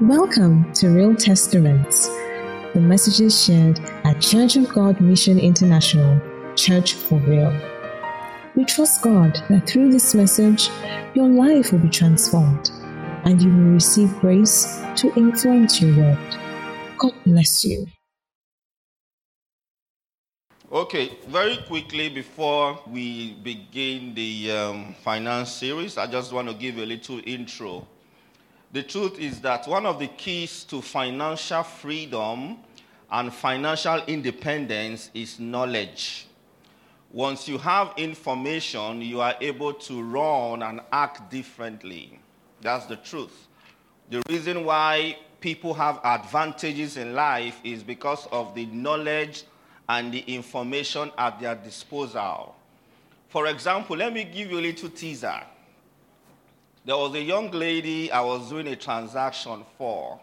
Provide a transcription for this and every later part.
Welcome to Real Testaments, the messages shared at Church of God Mission International, Church for Real. We trust God that through this message, your life will be transformed and you will receive grace to influence your world. God bless you. Okay, very quickly before we begin the um, finance series, I just want to give a little intro. The truth is that one of the keys to financial freedom and financial independence is knowledge. Once you have information, you are able to run and act differently. That's the truth. The reason why people have advantages in life is because of the knowledge and the information at their disposal. For example, let me give you a little teaser. There was a young lady I was doing a transaction for,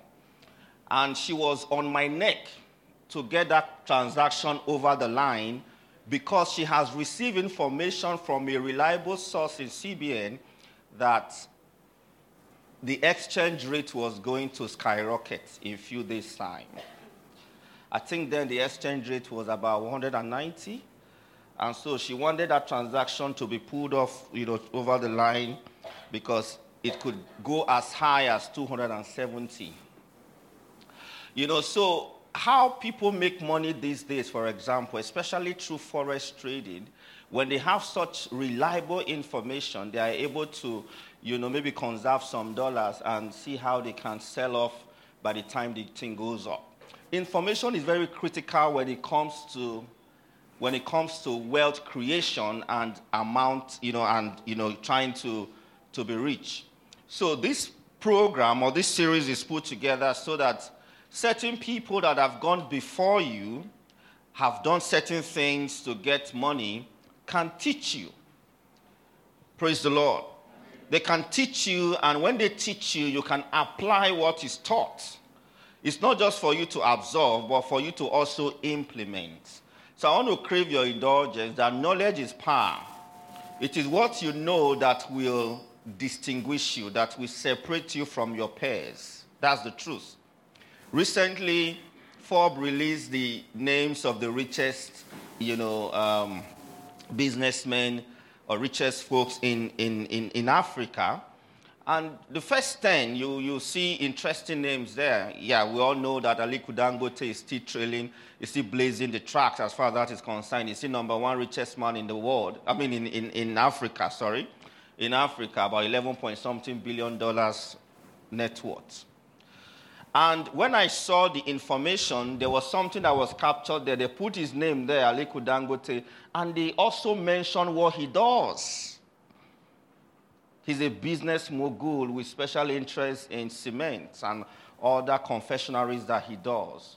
and she was on my neck to get that transaction over the line because she has received information from a reliable source in CBN that the exchange rate was going to skyrocket in a few days' time. I think then the exchange rate was about 190. And so she wanted that transaction to be pulled off, you know, over the line because it could go as high as 270. You know, so how people make money these days, for example, especially through forex trading, when they have such reliable information, they are able to, you know, maybe conserve some dollars and see how they can sell off by the time the thing goes up. Information is very critical when it comes to when it comes to wealth creation and amount, you know, and you know, trying to to be rich. So this program or this series is put together so that certain people that have gone before you have done certain things to get money can teach you. Praise the Lord. They can teach you, and when they teach you, you can apply what is taught. It's not just for you to absorb, but for you to also implement. So I want to crave your indulgence that knowledge is power. It is what you know that will distinguish you, that will separate you from your peers. That's the truth. Recently, Forbes released the names of the richest, you know, um, businessmen or richest folks in, in, in, in Africa. And the first 10, you, you see interesting names there. Yeah, we all know that Aliko Dangote is still trailing, is still blazing the tracks as far as that is concerned. He's still number one richest man in the world. I mean, in, in, in Africa, sorry in Africa, about 11 point something billion dollars net worth. And when I saw the information, there was something that was captured there. They put his name there, Aliko Dangote, and they also mentioned what he does. He's a business mogul with special interest in cement and other confectionaries that he does.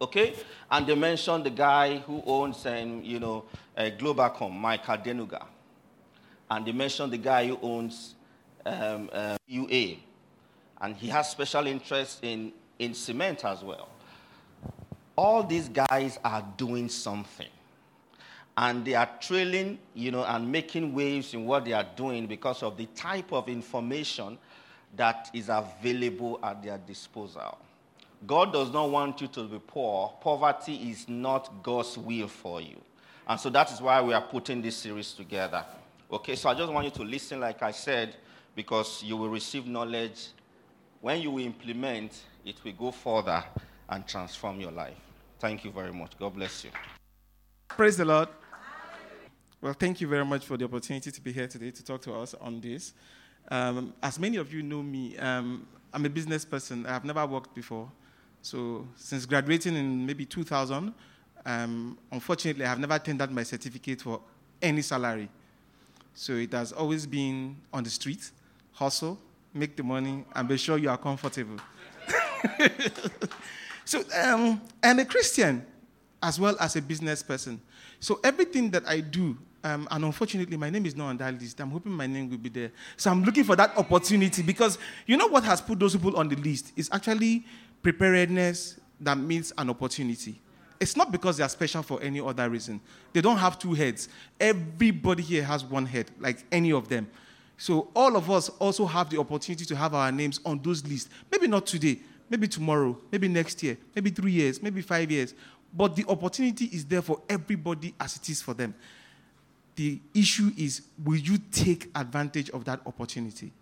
Okay? And they mentioned the guy who owns, um, you know, uh, Globacom, Mike Adenuga and they mentioned the guy who owns um, uh, BUA, and he has special interest in, in cement as well. All these guys are doing something. And they are trailing, you know, and making waves in what they are doing because of the type of information that is available at their disposal. God does not want you to be poor. Poverty is not God's will for you. And so that is why we are putting this series together. Okay, so I just want you to listen, like I said, because you will receive knowledge. When you implement, it will go further and transform your life. Thank you very much. God bless you. Praise the Lord. Well, thank you very much for the opportunity to be here today to talk to us on this. Um, as many of you know me, um, I'm a business person. I've never worked before. So, since graduating in maybe 2000, um, unfortunately, I have never tendered my certificate for any salary. So it has always been on the street, hustle, make the money, and be sure you are comfortable. so um, I'm a Christian as well as a business person. So everything that I do, um, and unfortunately, my name is not on that list. I'm hoping my name will be there. So I'm looking for that opportunity because you know what has put those people on the list is actually preparedness that means an opportunity. It's not because they are special for any other reason. They don't have two heads. Everybody here has one head, like any of them. So all of us also have the opportunity to have our names on those lists. Maybe not today, maybe tomorrow, maybe next year, maybe three years, maybe five years. But the opportunity is there for everybody as it is for them. The issue is will you take advantage of that opportunity?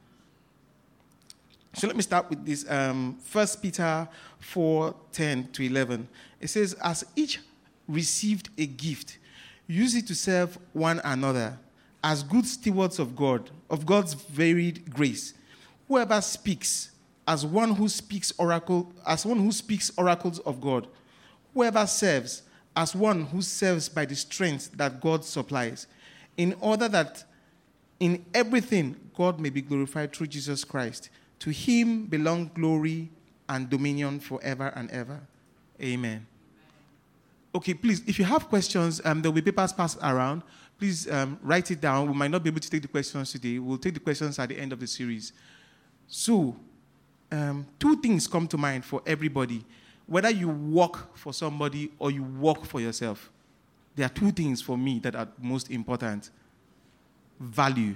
So let me start with this. Um, 1 Peter 4 10 to 11. It says, As each received a gift, use it to serve one another as good stewards of God, of God's varied grace. Whoever speaks, as one who speaks oracle, as one who speaks oracles of God. Whoever serves, as one who serves by the strength that God supplies, in order that in everything God may be glorified through Jesus Christ. To him belong glory and dominion forever and ever. Amen. Okay, please, if you have questions, um, there will be papers passed around please um, write it down. We might not be able to take the questions today. We'll take the questions at the end of the series. So, um, two things come to mind for everybody. Whether you work for somebody or you work for yourself, there are two things for me that are most important value.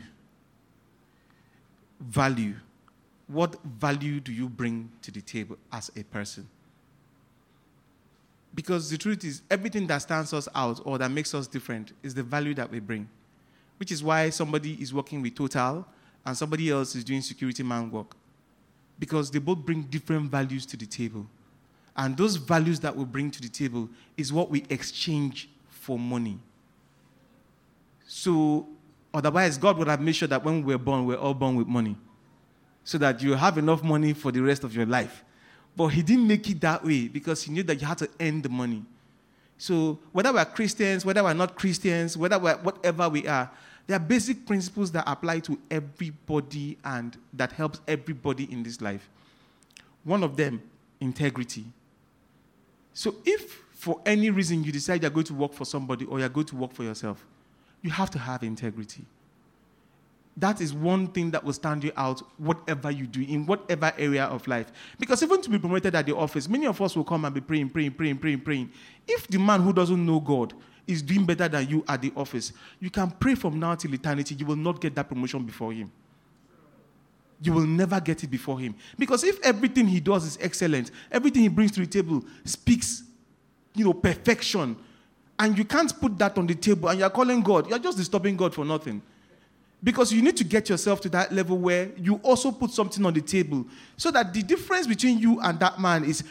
Value. What value do you bring to the table as a person? Because the truth is, everything that stands us out or that makes us different is the value that we bring. Which is why somebody is working with Total and somebody else is doing security man work. Because they both bring different values to the table. And those values that we bring to the table is what we exchange for money. So, otherwise, God would have made sure that when we were born, we we're all born with money. So that you have enough money for the rest of your life. But he didn't make it that way because he knew that you had to earn the money. So whether we're Christians, whether we're not Christians, whether we're whatever we are, there are basic principles that apply to everybody and that helps everybody in this life. One of them, integrity. So if for any reason you decide you're going to work for somebody or you're going to work for yourself, you have to have integrity that is one thing that will stand you out, whatever you do, in whatever area of life. Because even to be promoted at the office, many of us will come and be praying, praying, praying, praying, praying. If the man who doesn't know God is doing better than you at the office, you can pray from now till eternity, you will not get that promotion before him. You will never get it before him. Because if everything he does is excellent, everything he brings to the table speaks, you know, perfection, and you can't put that on the table and you're calling God, you're just disturbing God for nothing. Because you need to get yourself to that level where you also put something on the table so that the difference between you and that man is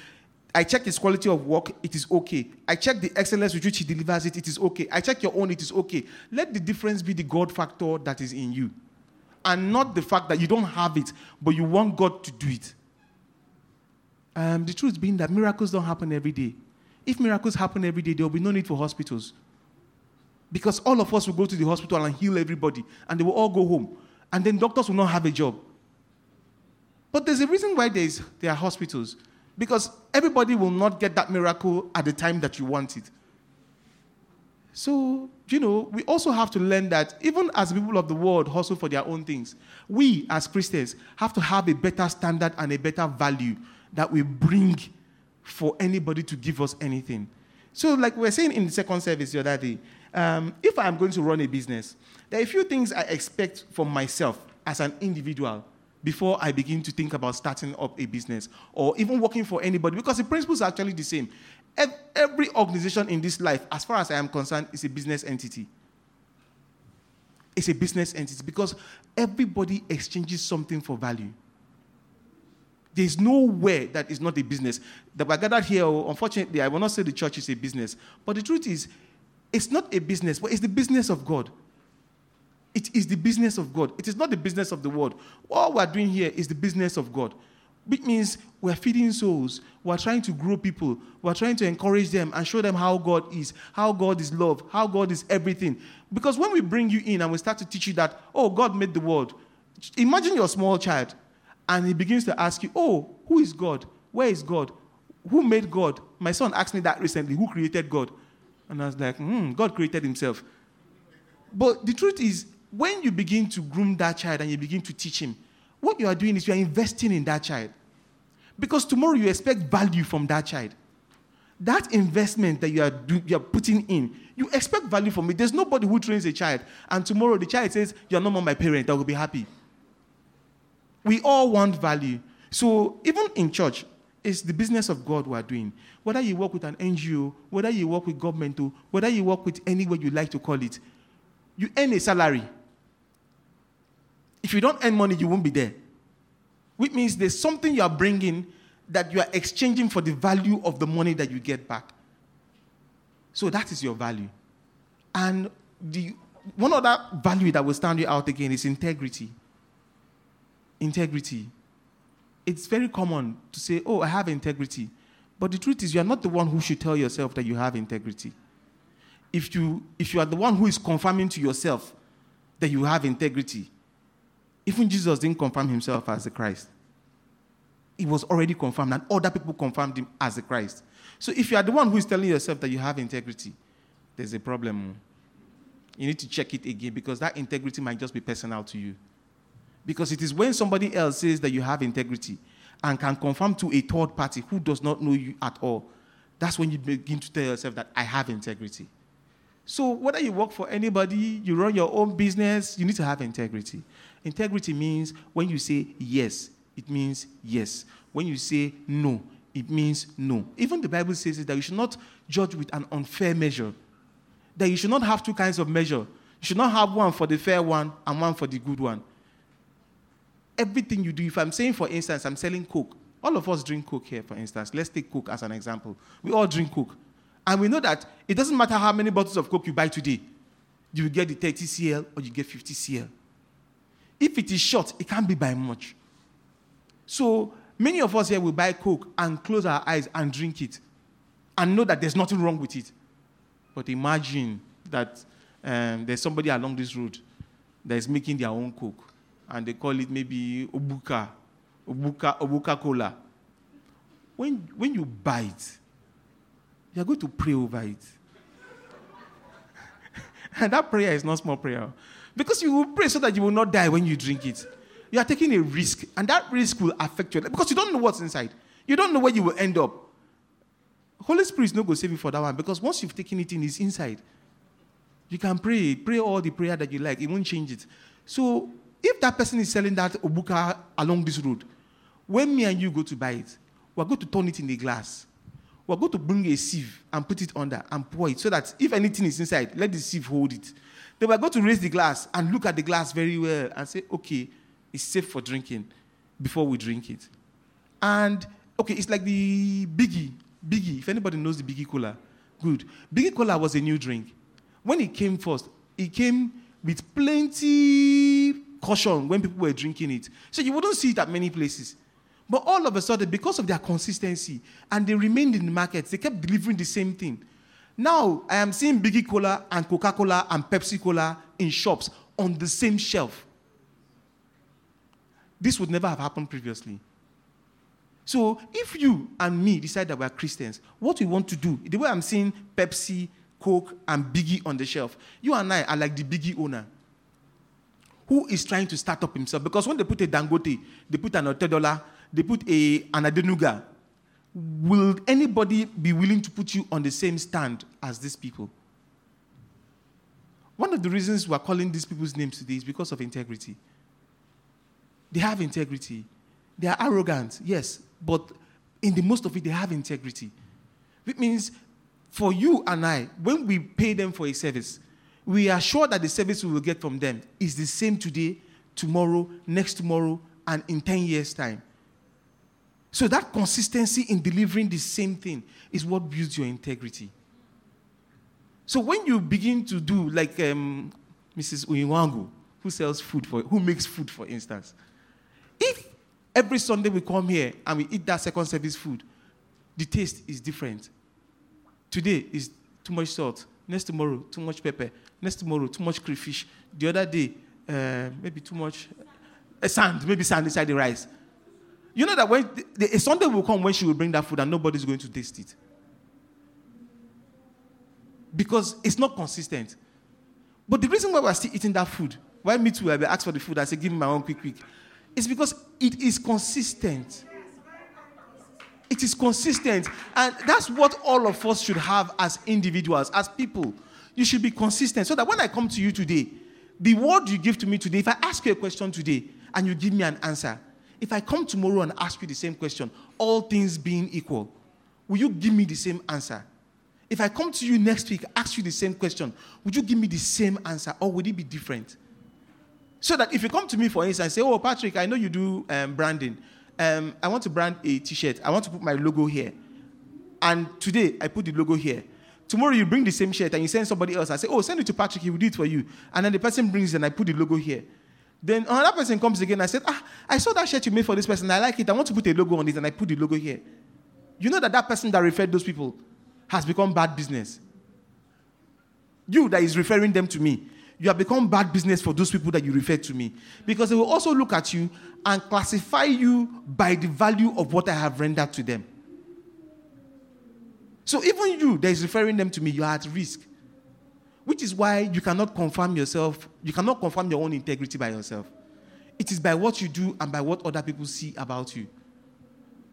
I check his quality of work, it is okay. I check the excellence with which he delivers it, it is okay. I check your own, it is okay. Let the difference be the God factor that is in you. And not the fact that you don't have it, but you want God to do it. Um, the truth being that miracles don't happen every day. If miracles happen every day, there will be no need for hospitals. Because all of us will go to the hospital and heal everybody, and they will all go home. And then doctors will not have a job. But there's a reason why there's, there are hospitals. Because everybody will not get that miracle at the time that you want it. So, you know, we also have to learn that even as people of the world hustle for their own things, we as Christians have to have a better standard and a better value that we bring for anybody to give us anything. So, like we were saying in the second service the other day, um, if I'm going to run a business, there are a few things I expect from myself as an individual before I begin to think about starting up a business or even working for anybody because the principles are actually the same. Every organization in this life, as far as I am concerned, is a business entity. It's a business entity because everybody exchanges something for value. There's nowhere that is not a business. That we're gathered here, unfortunately, I will not say the church is a business. But the truth is, it's not a business, but it's the business of God. It is the business of God. It is not the business of the world. All we're doing here is the business of God. Which means we're feeding souls. We're trying to grow people. We're trying to encourage them and show them how God is, how God is love, how God is everything. Because when we bring you in and we start to teach you that, oh, God made the world, imagine you're a small child and he begins to ask you, oh, who is God? Where is God? Who made God? My son asked me that recently. Who created God? And I was like, hmm, God created himself. But the truth is, when you begin to groom that child and you begin to teach him, what you are doing is you are investing in that child. Because tomorrow you expect value from that child. That investment that you are, do, you are putting in, you expect value from it. There's nobody who trains a child, and tomorrow the child says, You're no more my parent, I will be happy. We all want value. So even in church, it's the business of God we are doing. Whether you work with an NGO, whether you work with government, whether you work with any way you like to call it, you earn a salary. If you don't earn money, you won't be there. Which means there's something you are bringing that you are exchanging for the value of the money that you get back. So that is your value. And the one other value that will stand you out again is integrity. Integrity. It's very common to say, Oh, I have integrity. But the truth is, you are not the one who should tell yourself that you have integrity. If you, if you are the one who is confirming to yourself that you have integrity, even Jesus didn't confirm himself as the Christ. He was already confirmed, and other people confirmed him as the Christ. So if you are the one who is telling yourself that you have integrity, there's a problem. You need to check it again because that integrity might just be personal to you. Because it is when somebody else says that you have integrity and can confirm to a third party who does not know you at all, that's when you begin to tell yourself that I have integrity. So, whether you work for anybody, you run your own business, you need to have integrity. Integrity means when you say yes, it means yes. When you say no, it means no. Even the Bible says that you should not judge with an unfair measure that you should not have two kinds of measure. You should not have one for the fair one and one for the good one. Everything you do, if I'm saying, for instance, I'm selling Coke, all of us drink Coke here, for instance. Let's take Coke as an example. We all drink Coke. And we know that it doesn't matter how many bottles of Coke you buy today, you will get the 30 cl or you get 50 cl. If it is short, it can't be by much. So many of us here will buy Coke and close our eyes and drink it and know that there's nothing wrong with it. But imagine that um, there's somebody along this road that is making their own coke, and they call it maybe Obuka, Obuka, Obuka Cola. When, when you buy it, you're going to pray over it. and that prayer is not small prayer. Because you will pray so that you will not die when you drink it. You are taking a risk, and that risk will affect you because you don't know what's inside. You don't know where you will end up. Holy Spirit is not going to save you for that one because once you've taken it in, it's inside. You can pray, pray all the prayer that you like. It won't change it. So if that person is selling that obuka along this road, when me and you go to buy it, we're going to turn it in a glass. We're going to bring a sieve and put it under and pour it so that if anything is inside, let the sieve hold it. Then we're going to raise the glass and look at the glass very well and say, okay, it's safe for drinking before we drink it. And okay, it's like the biggie Biggie, if anybody knows the Biggie Cola, good. Biggie Cola was a new drink. When it came first, it came with plenty caution when people were drinking it. So you wouldn't see it at many places. But all of a sudden, because of their consistency and they remained in the market, they kept delivering the same thing. Now I am seeing Biggie Cola and Coca Cola and Pepsi Cola in shops on the same shelf. This would never have happened previously. So if you and me decide that we're Christians, what we want to do, the way I'm seeing Pepsi, Coke, and Biggie on the shelf, you and I are like the Biggie owner who is trying to start up himself. Because when they put a Dangote, they put an Otedola, they put a, an Adenuga, will anybody be willing to put you on the same stand as these people? One of the reasons we're calling these people's names today is because of integrity. They have integrity. They are arrogant, yes, but in the most of it, they have integrity. It means for you and I, when we pay them for a service, we are sure that the service we will get from them is the same today, tomorrow, next tomorrow, and in 10 years' time. So that consistency in delivering the same thing is what builds your integrity. So when you begin to do like um, Mrs. Uyiwangu, who sells food for, who makes food, for instance, if Every Sunday we come here and we eat that second service food. The taste is different. Today is too much salt. Next tomorrow, too much pepper. Next tomorrow, too much crayfish. The other day, uh, maybe too much uh, sand, maybe sand inside the rice. You know that when the, the, a Sunday will come when she will bring that food and nobody's going to taste it. Because it's not consistent. But the reason why we're still eating that food, why me too, I ask for the food, I say, give me my own quick, quick. It's because it is consistent. It is consistent. And that's what all of us should have as individuals, as people. You should be consistent so that when I come to you today, the word you give to me today, if I ask you a question today and you give me an answer, If I come tomorrow and ask you the same question, all things being equal, will you give me the same answer? If I come to you next week, ask you the same question, would you give me the same answer or would it be different? So that if you come to me, for instance, and say, Oh, Patrick, I know you do um, branding. Um, I want to brand a t shirt. I want to put my logo here. And today, I put the logo here. Tomorrow, you bring the same shirt and you send somebody else. I say, Oh, send it to Patrick, he will do it for you. And then the person brings it and I put the logo here. Then another person comes again. I said, Ah, I saw that shirt you made for this person. I like it. I want to put a logo on it. And I put the logo here. You know that that person that referred those people has become bad business. You that is referring them to me, you have become bad business for those people that you refer to me. Because they will also look at you and classify you by the value of what I have rendered to them. So even you that is referring them to me, you are at risk. Which is why you cannot confirm yourself, you cannot confirm your own integrity by yourself. It is by what you do and by what other people see about you.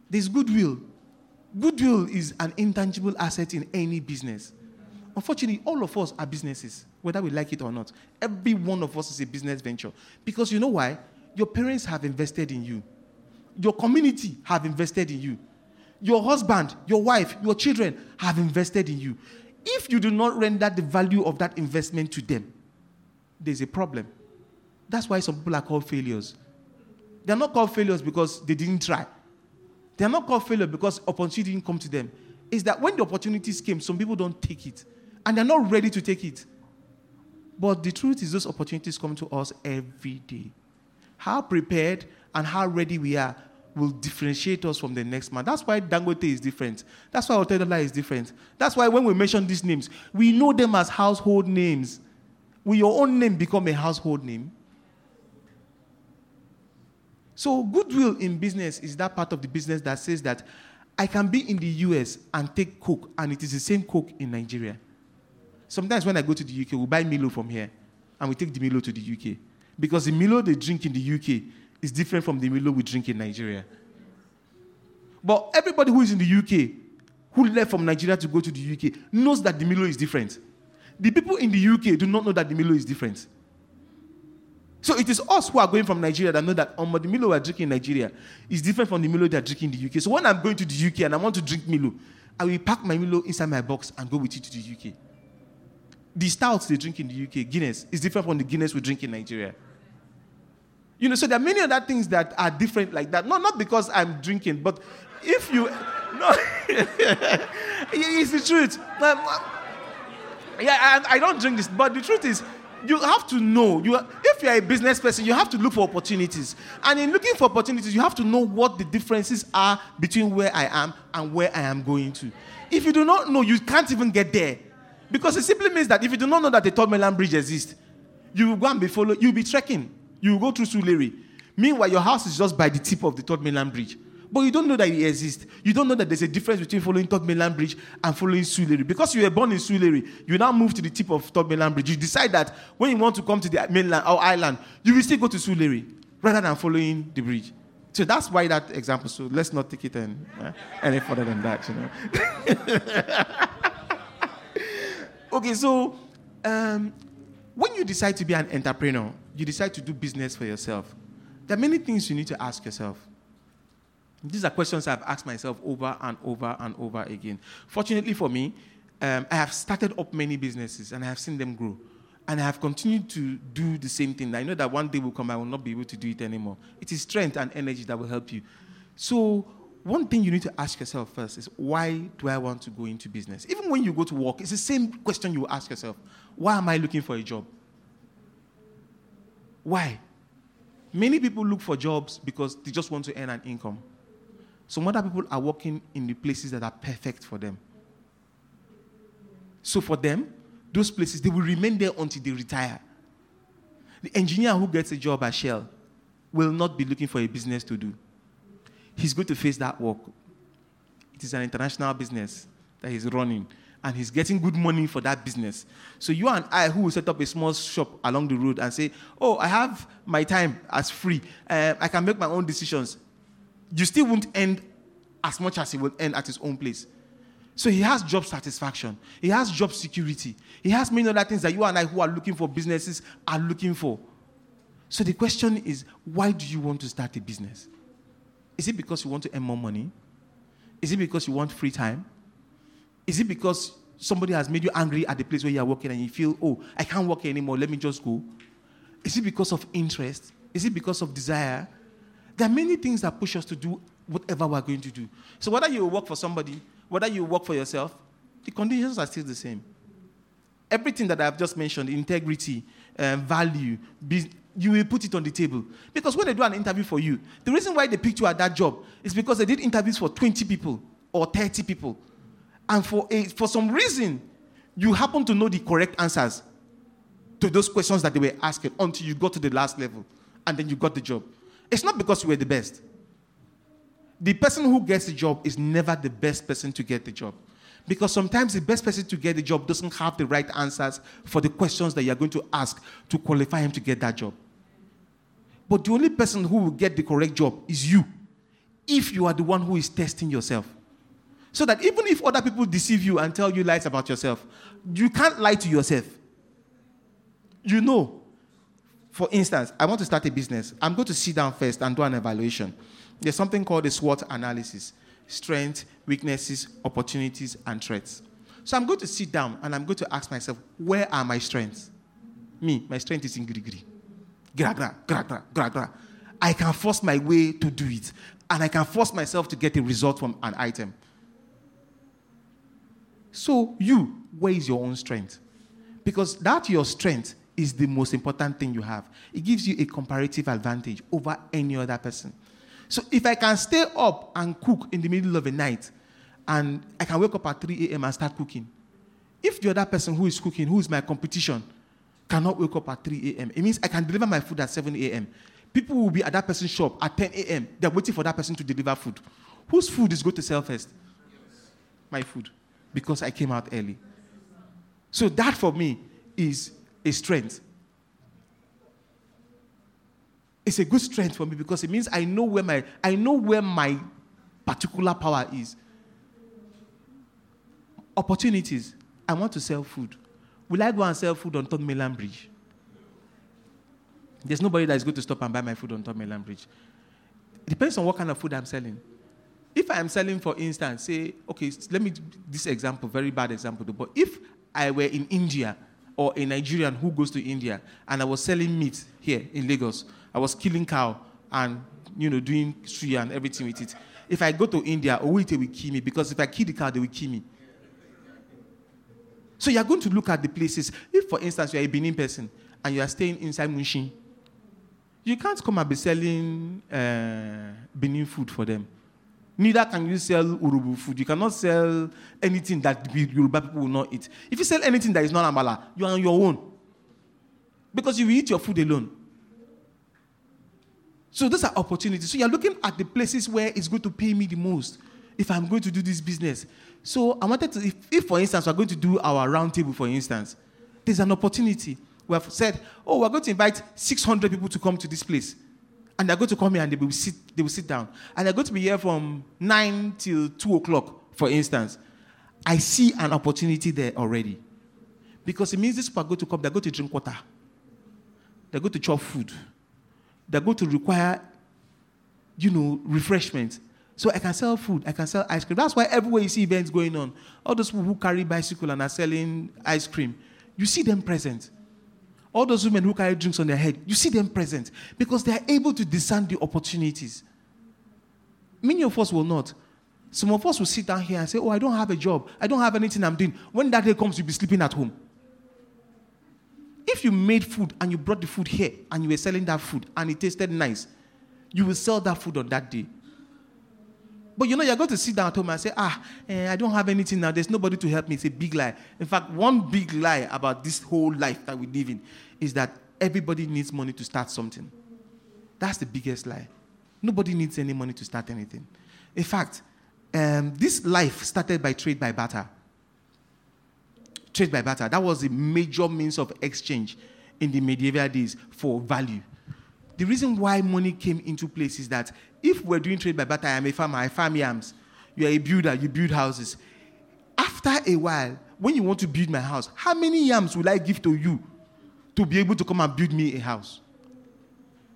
There's goodwill. Goodwill is an intangible asset in any business. Unfortunately, all of us are businesses, whether we like it or not. Every one of us is a business venture. Because you know why? Your parents have invested in you, your community have invested in you, your husband, your wife, your children have invested in you. If you do not render the value of that investment to them, there's a problem. That's why some people are called failures. They're not called failures because they didn't try. They're not called failure because opportunity didn't come to them. Is that when the opportunities came, some people don't take it and they're not ready to take it. But the truth is, those opportunities come to us every day. How prepared and how ready we are will differentiate us from the next man. That's why Dangote is different. That's why Otedola is different. That's why when we mention these names, we know them as household names. Will your own name become a household name? So, goodwill in business is that part of the business that says that I can be in the US and take Coke, and it is the same Coke in Nigeria. Sometimes when I go to the UK, we buy Milo from here and we take the Milo to the UK. Because the Milo they drink in the UK is different from the Milo we drink in Nigeria. But everybody who is in the UK, who left from Nigeria to go to the UK, knows that the Milo is different. The people in the UK do not know that the Milo is different. So it is us who are going from Nigeria that know that um, the Milo we are drinking in Nigeria is different from the Milo they are drinking in the UK. So when I'm going to the UK and I want to drink Milo, I will pack my Milo inside my box and go with it to the UK the stouts they drink in the UK, Guinness, is different from the Guinness we drink in Nigeria. You know, so there are many other things that are different like that. Not, not because I'm drinking, but if you. No, it's the truth. Yeah, I, I, don't drink this, but the truth is, you have to know. You, if you're a business person, you have to look for opportunities. And in looking for opportunities, you have to know what the differences are between where I am and where I am going to. If you do not know, you can't even get there. Because it simply means that if you do not know that the Third Mainland Bridge exists, you will go and be following, you'll be trekking. You will go through Surulere. Meanwhile, your house is just by the tip of the Third Mainland Bridge. But you don't know that it exists. You don't know that there's a difference between following Third Mainland Bridge and following Surulere. Because you were born in Surulere, you now move to the tip of Third Mainland Bridge. You decide that when you want to come to the mainland or island, you will still go to Surulere rather than following the bridge. So that's why that example. So let's not take it any, uh, any further than that, you know. Okay, so um, when you decide to be an entrepreneur, you decide to do business for yourself. There are many things you need to ask yourself. These are questions I've asked myself over and over and over again. Fortunately for me, um, I have started up many businesses and I have seen them grow. And I have continued to do the same thing. I know that one day will come, I will not be able to do it anymore. It is strength and energy that will help you. So one thing you need to ask yourself first is why do I want to go into business? Even when you go to work, it's the same question you ask yourself. Why am I looking for a job? Why? Many people look for jobs because they just want to earn an income. Some other people are working in the places that are perfect for them. So for them, those places, they will remain there until they retire. The engineer who gets a job at Shell will not be looking for a business to do he's going to face that work. It is an international business that he's running, and he's getting good money for that business. So you and I, who will set up a small shop along the road and say, "Oh, I have my time as free. Uh, I can make my own decisions," you still won't end as much as he will end at his own place. So he has job satisfaction. He has job security. He has many other things that you and I, who are looking for businesses, are looking for. So the question is, why do you want to start a business? Is it because you want to earn more money? Is it because you want free time? Is it because somebody has made you angry at the place where you are working and you feel, oh, I can't work anymore, let me just go? Is it because of interest? Is it because of desire? There are many things that push us to do whatever we're going to do. So whether you work for somebody, whether you work for yourself, the conditions are still the same. Everything that I've just mentioned, integrity, um, value, be, you will put it on the table. Because when they do an interview for you, the reason why they picked you at that job is because they did interviews for 20 people or 30 people. And for, a, for some reason, you happen to know the correct answers to those questions that they were asking until you got to the last level and then you got the job. It's not because you were the best. The person who gets the job is never the best person to get the job. Because sometimes the best person to get the job doesn't have the right answers for the questions that you're going to ask to qualify him to get that job. But the only person who will get the correct job is you, if you are the one who is testing yourself. So that even if other people deceive you and tell you lies about yourself, you can't lie to yourself. You know, for instance, I want to start a business. I'm going to sit down first and do an evaluation. There's something called a SWOT analysis strengths, weaknesses, opportunities, and threats. So I'm going to sit down and I'm going to ask myself, where are my strengths? Me, my strength is in giri Gra, gra, gra, gra, gra, gra. I can force my way to do it. And I can force myself to get a result from an item. So, you, where is your own strength? Because that your strength is the most important thing you have. It gives you a comparative advantage over any other person. So if I can stay up and cook in the middle of the night, and I can wake up at 3 a.m. and start cooking, if the other person who is cooking, who is my competition, cannot wake up at 3 a.m., it means I can deliver my food at 7 a.m. People will be at that person's shop at 10 a.m. They're waiting for that person to deliver food. Whose food is going to sell first? My food, because I came out early. So that for me is a strength. It's a good strength for me because it means I know where my I know where my particular power is. Opportunities. I want to sell food. Will I go and sell food on Third Mainland Bridge? There's nobody that is going to stop and buy my food on Third Mainland Bridge. It depends on what kind of food I'm selling. If I am selling, for instance, say, okay, let me this example, very bad example, but if I were in India or a Nigerian who goes to India and I was selling meat here in Lagos, I was killing cow and you know doing suya and everything with it. If I go to India, Owite will kill me because if I kill the cow, they will kill me. So you are going to look at the places. If, for instance, you are a Benin person and you are staying inside Mushin, you can't come and be selling uh, Benin food for them. Neither can you sell Urhobo food. You cannot sell anything that Yoruba people will not eat. If you sell anything that is not Amala, you are on your own. Because you will eat your food alone. So those are opportunities. So you're looking at the places where it's going to pay me the most if I'm going to do this business. So I wanted to, if, if for instance, we're going to do our roundtable, for instance, there's an opportunity. We have said, oh, we're going to invite 600 people to come to this place. And they're going to come here and they will sit, they will sit down. And they're going to be here from 9 till 2 o'clock, for instance. I see an opportunity there already. Because it means these people are going to come, they're going to drink water. They're going to chop food. They're going to require, you know, refreshment. So I can sell food, I can sell ice cream. That's why everywhere you see events going on, all those people who carry bicycle and are selling ice cream, you see them present. All those women who carry drinks on their head, you see them present because they are able to discern the opportunities. Many of us will not. Some of us will sit down here and say, Oh, I don't have a job. I don't have anything I'm doing. When that day comes, you'll be sleeping at home. If you made food and you brought the food here and you were selling that food and it tasted nice, you will sell that food on that day. But you know, you're going to sit down at home and say, ah, eh, I don't have anything now. There's nobody to help me. It's a big lie. In fact, one big lie about this whole life that we live in is that everybody needs money to start something. That's the biggest lie. Nobody needs any money to start anything. In fact, um, this life started by trade by barter. Trade by barter. That was a major means of exchange in the medieval days for value. The reason why money came into place is that if we're doing trade by barter, I'm a farmer, I farm yams. You're a builder, you build houses. After a while, when you want to build my house, how many yams will I give to you to be able to come and build me a house?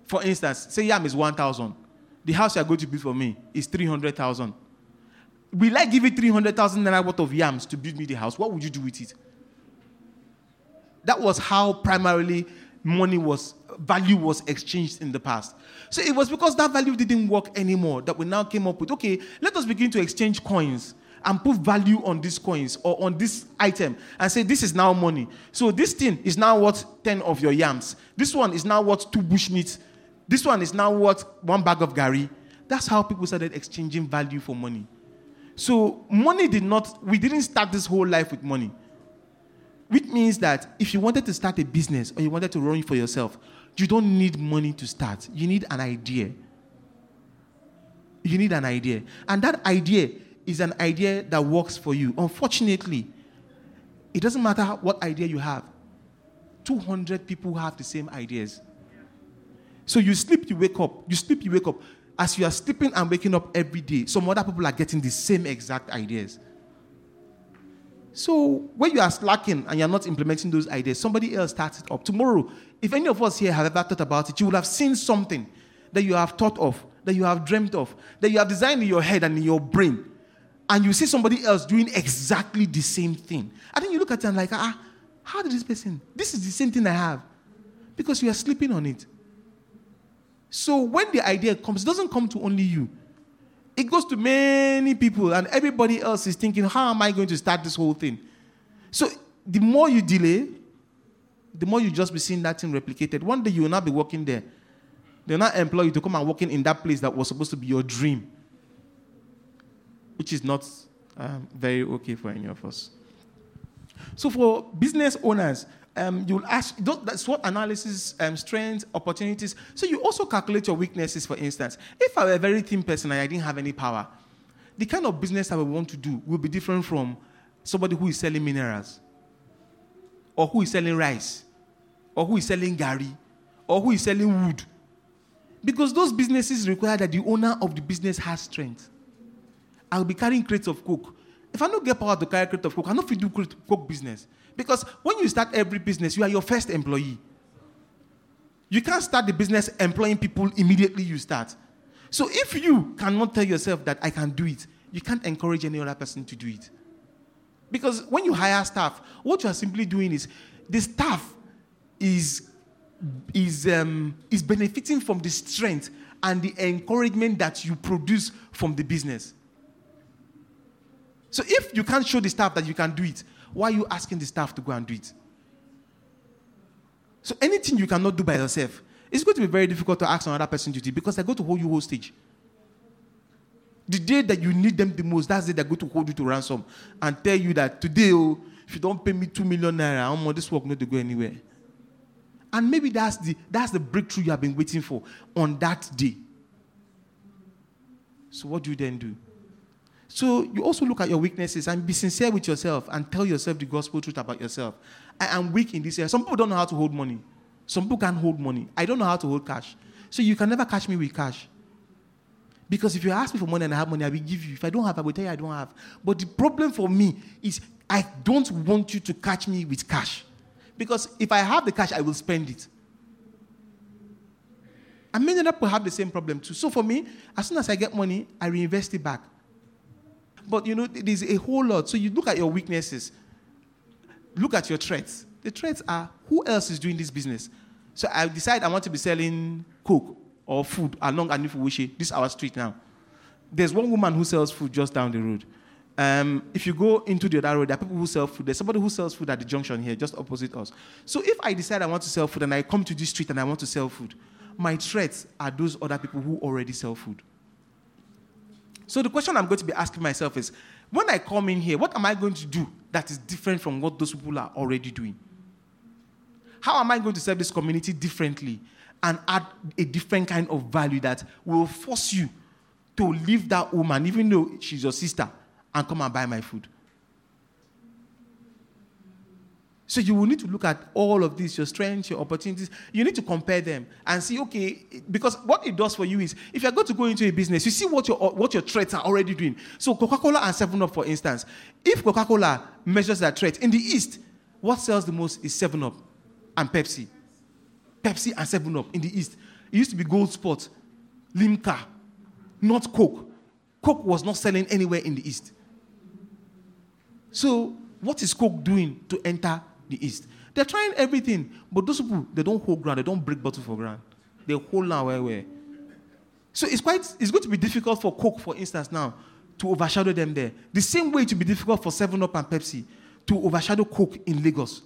For instance, say yam is 1,000. the house you are going to build for me is 300,000. Will I give you 300,000 naira worth of yams to build me the house? What would you do with it? That was how primarily money was, value was exchanged in the past. So it was because that value didn't work anymore that we now came up with okay, let us begin to exchange coins and put value on these coins or on this item and say this is now money. So this thing is now worth 10 of your yams. This one is now worth two bush. This one is now worth one bag of gari. That's how people started exchanging value for money. So money did not, we didn't start this whole life with money. Which means that if you wanted to start a business or you wanted to run it for yourself, you don't need money to start. You need an idea. You need an idea. And that idea is an idea that works for you. Unfortunately, it doesn't matter what idea you have, 200 people have the same ideas. So you sleep, you wake up. You sleep, you wake up. As you are sleeping and waking up every day, some other people are getting the same exact ideas. So when you are slacking and you're not implementing those ideas, somebody else starts it up. Tomorrow, if any of us here have ever thought about it, you will have seen something that you have thought of, that you have dreamt of, that you have designed in your head and in your brain and you see somebody else doing exactly the same thing. I think you look at it and like, ah, how did this person? This is the same thing I have. Because you are sleeping on it. So when the idea comes, it doesn't come to only you. It goes to many people, and everybody else is thinking, how am I going to start this whole thing? So the more you delay, the more you just be seeing that thing replicated. One day you will not be working there. They'll not employ you to come and work in, in that place that was supposed to be your dream which is not um, very okay for any of us. So, for business owners, um, you'll ask, that's SWOT analysis, um, strengths, opportunities. So, you also calculate your weaknesses, for instance. If I were a very thin person and I didn't have any power, the kind of business I would want to do will be different from somebody who is selling minerals, or who is selling rice, or who is selling gari, or who is selling wood. Because those businesses require that the owner of the business has strength. I'll be carrying crates of coke. If I don't get power to carry crate of coke, I don't fit do coke business. Because when you start every business, you are your first employee. You can't start the business employing people immediately you start. So if you cannot tell yourself that I can do it, you can't encourage any other person to do it. Because when you hire staff, what you are simply doing is the staff is, is, um, is benefiting from the strength and the encouragement that you produce from the business. So if you can't show the staff that you can do it, why are you asking the staff to go and do it? So anything you cannot do by yourself, it's going to be very difficult to ask another person to do because they're going to hold you hostage. The day that you need them the most, that's the day they're going to hold you to ransom and tell you that today, oh, if you don't pay me two million naira, I'm this work not to go anywhere. And maybe that's the that's the breakthrough you have been waiting for on that day. So what do you then do? So you also look at your weaknesses and be sincere with yourself and tell yourself the gospel truth about yourself. I am weak in this area. Some people don't know how to hold money. Some people can't hold money. I don't know how to hold cash. So you can never catch me with cash. Because if you ask me for money and I have money, I will give you. If I don't have, I will tell you I don't have. But the problem for me is I don't want you to catch me with cash. Because if I have the cash, I will spend it. And many other people have the same problem too. So for me, as soon as I get money, I reinvest it back. But you know, there's a whole lot. So you look at your weaknesses, look at your threats. The threats are who else is doing this business? So I decide I want to be selling coke or food along Anifuwishi. This is our street now. There's one woman who sells food just down the road. Um, if you go into the other road, there are people who sell food. There's somebody who sells food at the junction here, just opposite us. So if I decide I want to sell food and I come to this street and I want to sell food, my threats are those other people who already sell food. So the question I'm going to be asking myself is when I come in here, what am I going to do that is different from what those people are already doing? How am I going to serve this community differently and add a different kind of value that will force you to leave that woman, even though she's your sister, and come and buy my food? So you will need to look at all of these, your strengths, your opportunities. You need to compare them and see, okay, because what it does for you is if you're going to go into a business, you see what your what your threats are already doing. So Coca-Cola and 7-Up, for instance, if Coca-Cola measures that threat in the East, what sells the most is 7-Up and Pepsi. Pepsi and 7-Up in the East. It used to be Gold Spot, Limca, not Coke. Coke was not selling anywhere in the East. So, what is Coke doing to enter the East? They're trying everything, but those people, they don't hold ground, they don't break bottle for ground. They hold now where, where. So it's quite, it's going to be difficult for Coke, for instance, now, to overshadow them there. The same way it will be difficult for 7 Up and Pepsi to overshadow Coke in Lagos.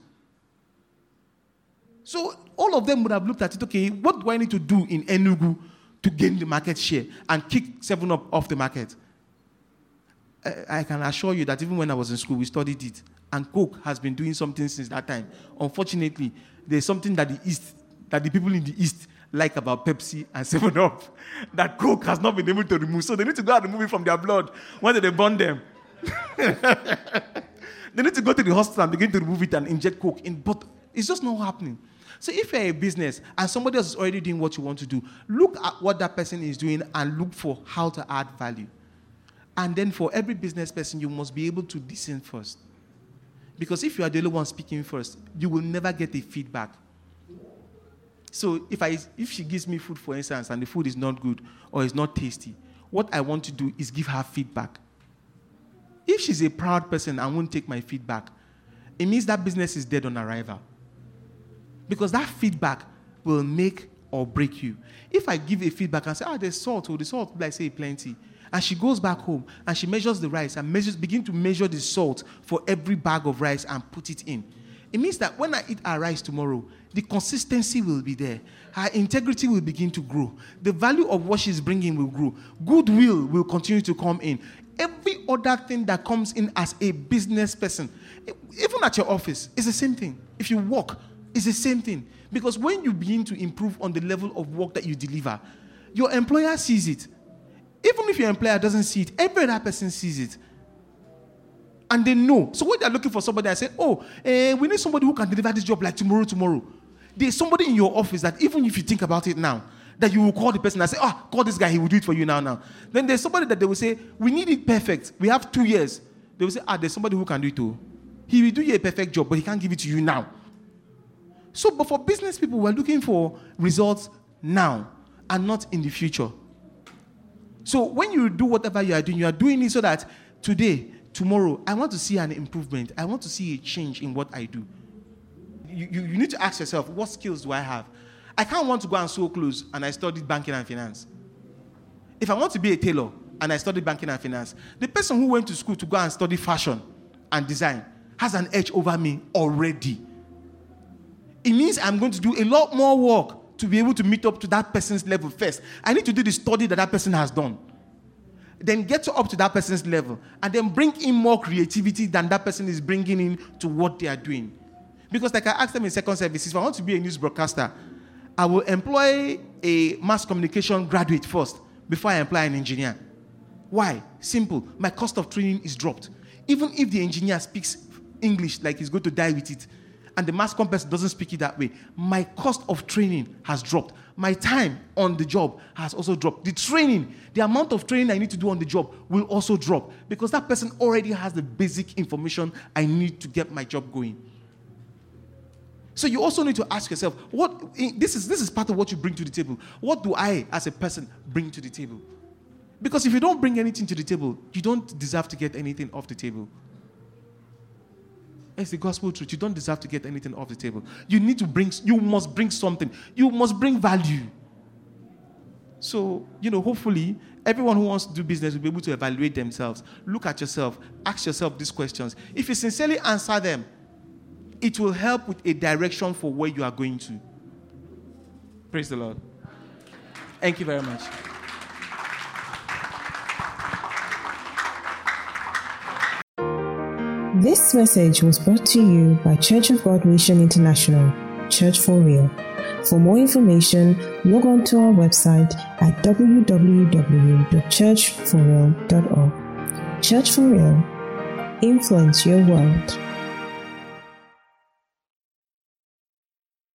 So all of them would have looked at it, okay, what do I need to do in Enugu to gain the market share and kick 7 Up off the market? I can assure you that even when I was in school, we studied it. And Coke has been doing something since that time. Unfortunately, there's something that the East, that the people in the East like about Pepsi and 7 Up that Coke has not been able to remove. So they need to go and remove it from their blood when did they burn them. they need to go to the hospital and begin to remove it and inject Coke in. But it's just not happening. So if you're a business and somebody else is already doing what you want to do, look at what that person is doing and look for how to add value. And then for every business person, you must be able to listen first. Because if you are the only one speaking first, you will never get a feedback. So if, I, if she gives me food, for instance, and the food is not good or is not tasty, what I want to do is give her feedback. If she's a proud person and won't take my feedback, it means that business is dead on arrival. Because that feedback will make or break you. If I give a feedback and say, ah, there's salt, or oh, the salt, like say plenty, and she goes back home and she measures the rice and measures, begin to measure the salt for every bag of rice and put it in. It means that when I eat our rice tomorrow, the consistency will be there. Her integrity will begin to grow. The value of what she's bringing will grow. Goodwill will continue to come in. Every other thing that comes in as a business person, even at your office, is the same thing. If you work, it's the same thing. Because when you begin to improve on the level of work that you deliver, your employer sees it. Even if your employer doesn't see it, every other person sees it. And they know. So when they're looking for somebody, I say, oh, eh, we need somebody who can deliver this job like tomorrow, tomorrow. There's somebody in your office that even if you think about it now, that you will call the person and say, oh, call this guy, he will do it for you now, now. Then there's somebody that they will say, we need it perfect. We have two years. They will say, ah, there's somebody who can do it too. He will do you a perfect job, but he can't give it to you now. So, but for business people, we're looking for results now and not in the future. So when you do whatever you are doing, you are doing it so that today, tomorrow, I want to see an improvement. I want to see a change in what I do. You, you, you need to ask yourself, what skills do I have? I can't want to go and sew clothes and I studied banking and finance. If I want to be a tailor and I studied banking and finance, the person who went to school to go and study fashion and design has an edge over me already. It means I'm going to do a lot more work to be able to meet up to that person's level first. I need to do the study that that person has done. Then get up to that person's level and then bring in more creativity than that person is bringing in to what they are doing. Because, like I asked them in second services, if I want to be a news broadcaster, I will employ a mass communication graduate first before I employ an engineer. Why? Simple. My cost of training is dropped. Even if the engineer speaks English like he's going to die with it, and the mass comm person doesn't speak it that way, my cost of training has dropped. My time on the job has also dropped. The training, the amount of training I need to do on the job will also drop because that person already has the basic information I need to get my job going. So you also need to ask yourself, what eh, this is this is part of what you bring to the table. What do I as a person bring to the table? Because if you don't bring anything to the table, you don't deserve to get anything off the table. It's the gospel truth. You don't deserve to get anything off the table. You need to bring, you must bring something. You must bring value. So, you know, hopefully, everyone who wants to do business will be able to evaluate themselves. Look at yourself. Ask yourself these questions. If you sincerely answer them, it will help with a direction for where you are going to. Praise the Lord. Thank you very much. This message was brought to you by Church of God Mission International, Church for Real. For more information, log on to our website at www.churchforreal.org. Church for Real. Influence your world.